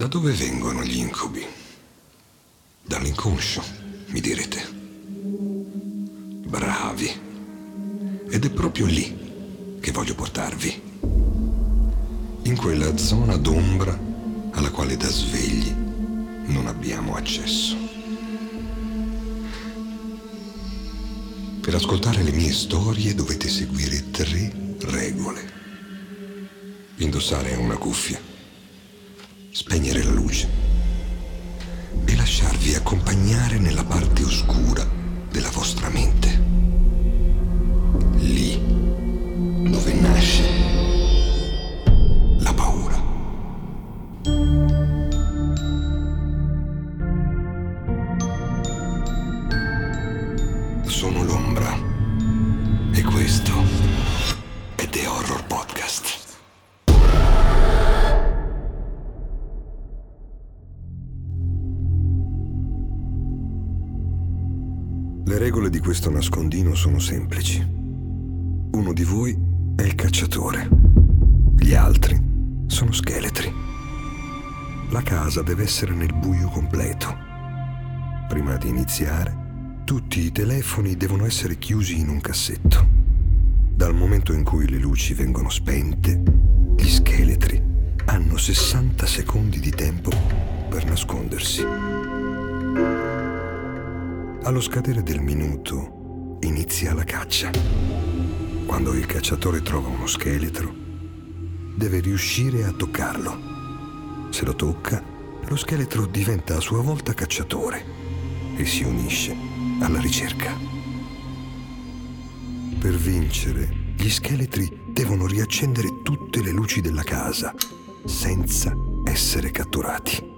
Da dove vengono gli incubi? Dall'inconscio, mi direte. Bravi. Ed è proprio lì che voglio portarvi. In quella zona d'ombra alla quale da svegli non abbiamo accesso. Per ascoltare le mie storie dovete seguire tre regole. Indossare una cuffia, spegnere la luce e lasciarvi accompagnare nella parte oscura della vostra mente. Le regole di questo nascondino sono semplici. Uno di voi è il cacciatore, gli altri sono scheletri. La casa deve essere nel buio completo. Prima di iniziare, tutti i telefoni devono essere chiusi in un cassetto. Dal momento in cui le luci vengono spente, gli scheletri hanno 60 secondi di tempo per nascondersi. Allo scadere del minuto inizia la caccia. Quando il cacciatore trova uno scheletro, deve riuscire a toccarlo. Se lo tocca, lo scheletro diventa a sua volta cacciatore e si unisce alla ricerca. Per vincere, gli scheletri devono riaccendere tutte le luci della casa senza essere catturati.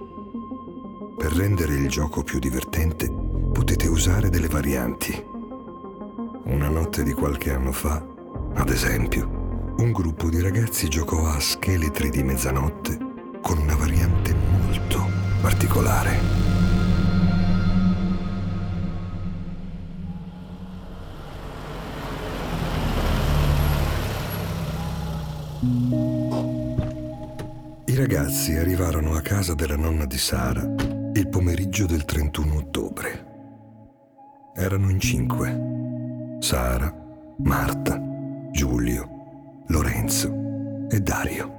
Per rendere il gioco più divertente, potete usare delle varianti. Una notte di qualche anno fa, ad esempio, un gruppo di ragazzi giocò a scheletri di mezzanotte con una variante molto particolare. I ragazzi arrivarono a casa della nonna di Sara il pomeriggio del 31 ottobre. Erano in cinque. Sara, Marta, Giulio, Lorenzo e Dario.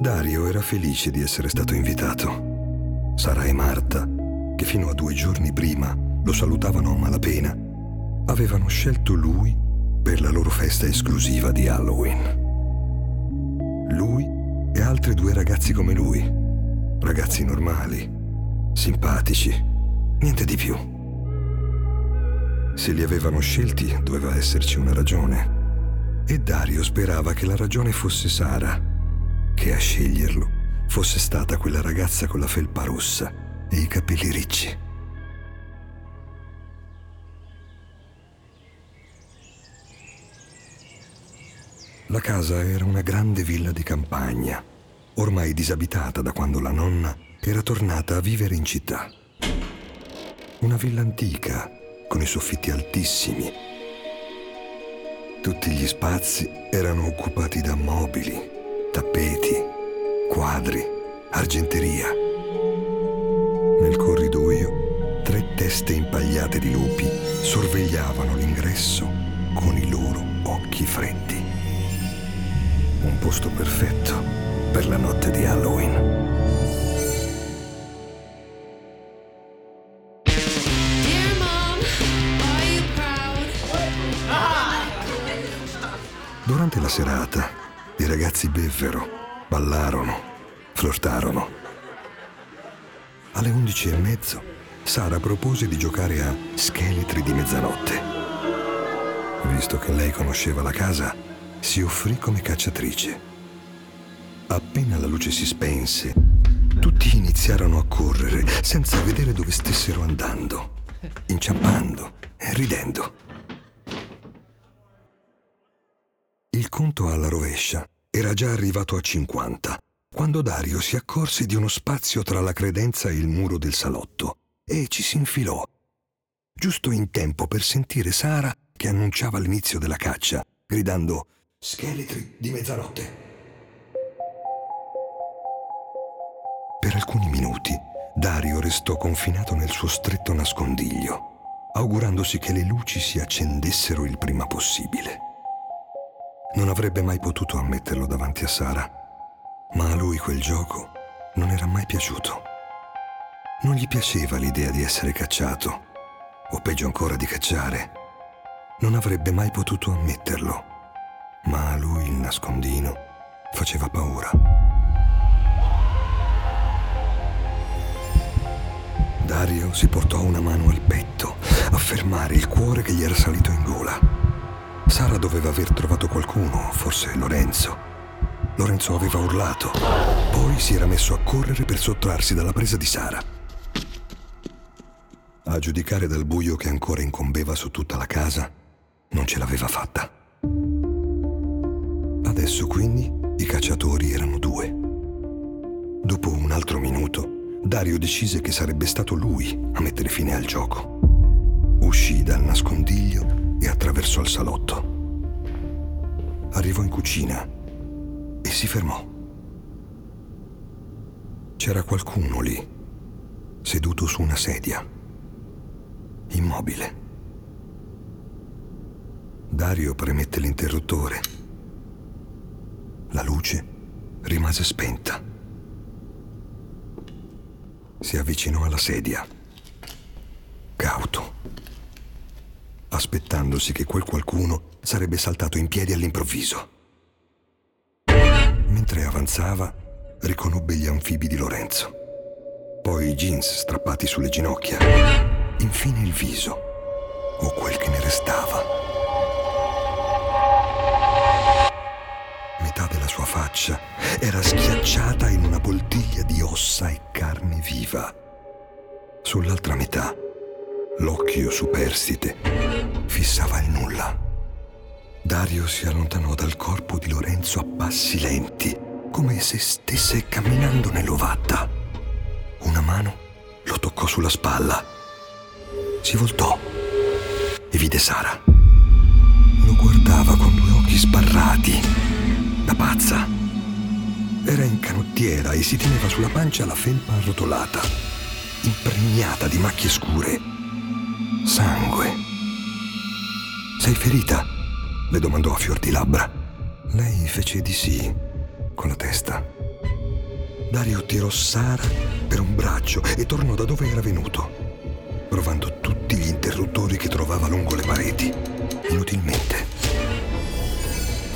Dario era felice di essere stato invitato. Sara e Marta, che fino a due giorni prima lo salutavano a malapena, avevano scelto lui per la loro festa esclusiva di Halloween. Lui e altri due ragazzi come lui, ragazzi normali, simpatici, niente di più. Se li avevano scelti doveva esserci una ragione. E Dario sperava che la ragione fosse Sara, che a sceglierlo fosse stata quella ragazza con la felpa rossa e i capelli ricci. La casa era una grande villa di campagna, ormai disabitata da quando la nonna era tornata a vivere in città. Una villa antica, con i soffitti altissimi. Tutti gli spazi erano occupati da mobili, tappeti, quadri, argenteria. Nel corridoio, tre teste impagliate di lupi sorvegliavano l'ingresso con i loro occhi freddi. Un posto perfetto per la notte di Halloween. Durante la serata, i ragazzi bevvero, ballarono, flirtarono. Alle undici e mezzo, Sara propose di giocare a scheletri di mezzanotte. Visto che lei conosceva la casa, si offrì come cacciatrice. Appena la luce si spense, tutti iniziarono a correre senza vedere dove stessero andando, inciampando e ridendo. Il conto alla rovescia era già arrivato a 50 quando Dario si accorse di uno spazio tra la credenza e il muro del salotto e ci si infilò, giusto in tempo per sentire Sara che annunciava l'inizio della caccia, gridando Scheletri di mezzanotte. Per alcuni minuti Dario restò confinato nel suo stretto nascondiglio, augurandosi che le luci si accendessero il prima possibile. Non avrebbe mai potuto ammetterlo davanti a Sara, ma a lui quel gioco non era mai piaciuto. Non gli piaceva l'idea di essere cacciato, o peggio ancora di cacciare. Non avrebbe mai potuto ammetterlo, ma a lui il nascondino faceva paura. Dario si portò una mano al petto a fermare il cuore che gli era salito in gola. Sara doveva aver trovato qualcuno, forse Lorenzo. Lorenzo aveva urlato, poi si era messo a correre per sottrarsi dalla presa di Sara. A giudicare dal buio che ancora incombeva su tutta la casa, non ce l'aveva fatta. Adesso quindi i cacciatori erano due. Dopo un altro minuto, Dario decise che sarebbe stato lui a mettere fine al gioco. Uscì dal nascondiglio e attraversò il salotto. Arrivò in cucina e si fermò. C'era qualcuno lì, seduto su una sedia, immobile. Dario premette l'interruttore. La luce rimase spenta si avvicinò alla sedia, cauto, aspettandosi che quel qualcuno sarebbe saltato in piedi all'improvviso. Mentre avanzava, riconobbe gli anfibi di Lorenzo, poi i jeans strappati sulle ginocchia, infine il viso, o quel che ne restava. Metà della sua faccia era schiacciata in una poltiglia di ossa e carne viva. Sull'altra metà, l'occhio superstite fissava il nulla. Dario si allontanò dal corpo di Lorenzo a passi lenti, come se stesse camminando nell'ovatta. Una mano lo toccò sulla spalla. Si voltò e vide Sara. Lo guardava con due occhi sbarrati, da pazza. Era in canottiera e si teneva sulla pancia la felpa arrotolata, impregnata di macchie scure. Sangue. Sei ferita? le domandò a fior di labbra. Lei fece di sì, con la testa. Dario tirò Sara per un braccio e tornò da dove era venuto, provando tutti gli interruttori che trovava lungo le pareti, inutilmente.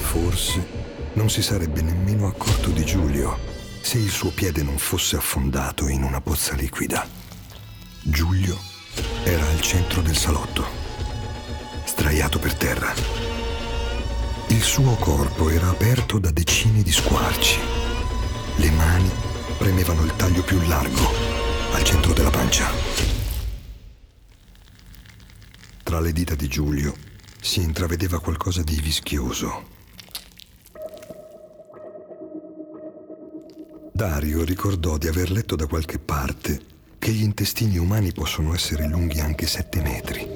Forse non si sarebbe nemmeno accorto di Giulio se il suo piede non fosse affondato in una pozza liquida. Giulio era al centro del salotto, straiato per terra. Il suo corpo era aperto da decine di squarci. Le mani premevano il taglio più largo, al centro della pancia. Tra le dita di Giulio si intravedeva qualcosa di vischioso Dario ricordò di aver letto da qualche parte che gli intestini umani possono essere lunghi anche sette metri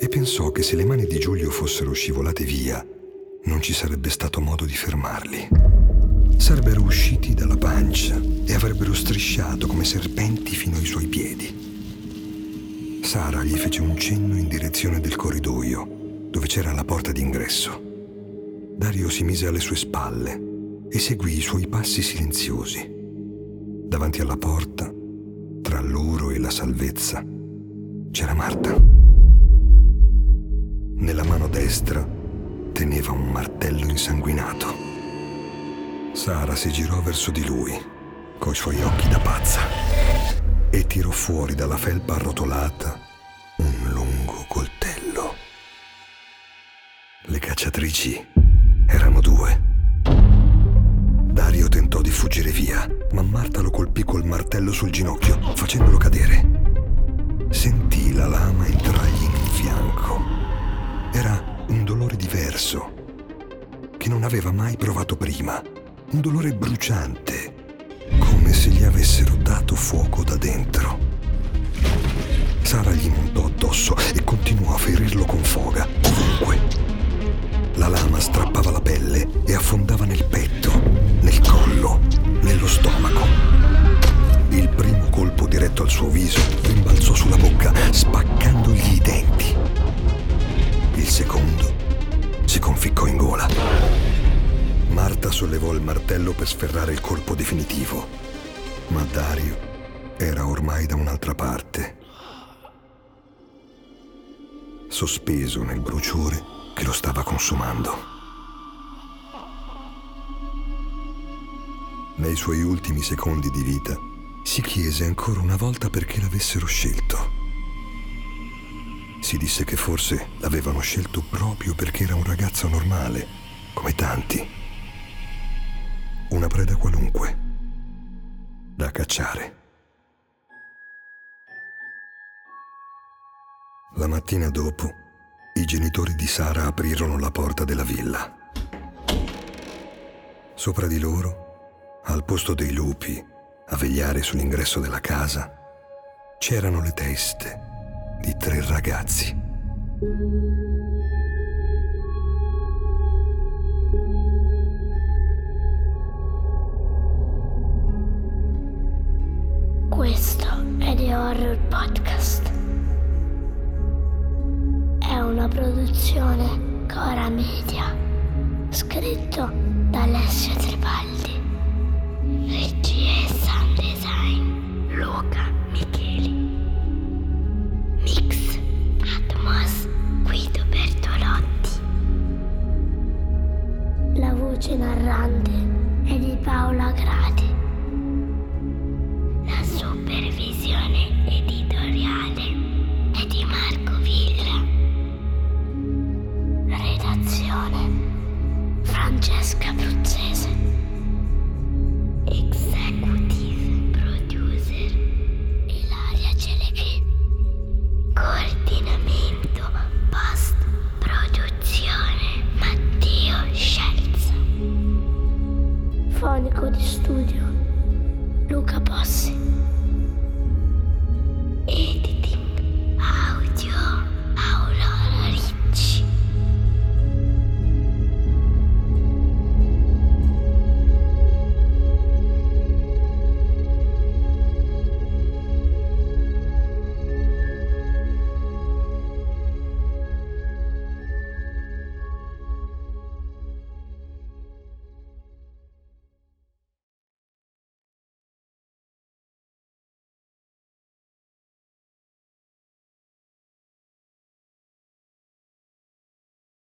e pensò che se le mani di Giulio fossero scivolate via, non ci sarebbe stato modo di fermarli. Sarebbero usciti dalla pancia e avrebbero strisciato come serpenti fino ai suoi piedi. Sara gli fece un cenno in direzione del corridoio, dove c'era la porta d'ingresso. Dario si mise alle sue spalle e seguì i suoi passi silenziosi. Davanti alla porta, tra loro e la salvezza, c'era Marta. Nella mano destra teneva un martello insanguinato. Sara si girò verso di lui, coi suoi occhi da pazza, e tirò fuori dalla felpa arrotolata un lungo coltello. Le cacciatrici fuggire via, ma Marta lo colpì col martello sul ginocchio, facendolo cadere. Sentì la lama entrargli in fianco. Era un dolore diverso, che non aveva mai provato prima. Un dolore bruciante, come se gli avessero dato fuoco da dentro. Sara gli montò addosso e continuò a ferirlo con foga, ovunque. La lama strappava la pelle e affondava nel petto, nel collo, nello stomaco. suo viso rimbalzò sulla bocca, spaccandogli i denti. Il secondo si conficcò in gola. Marta sollevò il martello per sferrare il colpo definitivo, ma Dario era ormai da un'altra parte, sospeso nel bruciore che lo stava consumando. Nei suoi ultimi secondi di vita si chiese ancora una volta perché l'avessero scelto. Si disse che forse l'avevano scelto proprio perché era un ragazzo normale, come tanti. Una preda qualunque, da cacciare. La mattina dopo, i genitori di Sara aprirono la porta della villa. Sopra di loro al posto dei lupi, a vegliare sull'ingresso della casa, c'erano le teste di tre ragazzi. Questo è The Horror Podcast. È una produzione Cora Media. Scritto da Regia e sound design Luca Micheli. Mix Atmos Guido Bertolotti. La voce narrante è di Paola Grati. La supervisione editoriale è di Marco Villa. Redazione Francesca Bruzzese.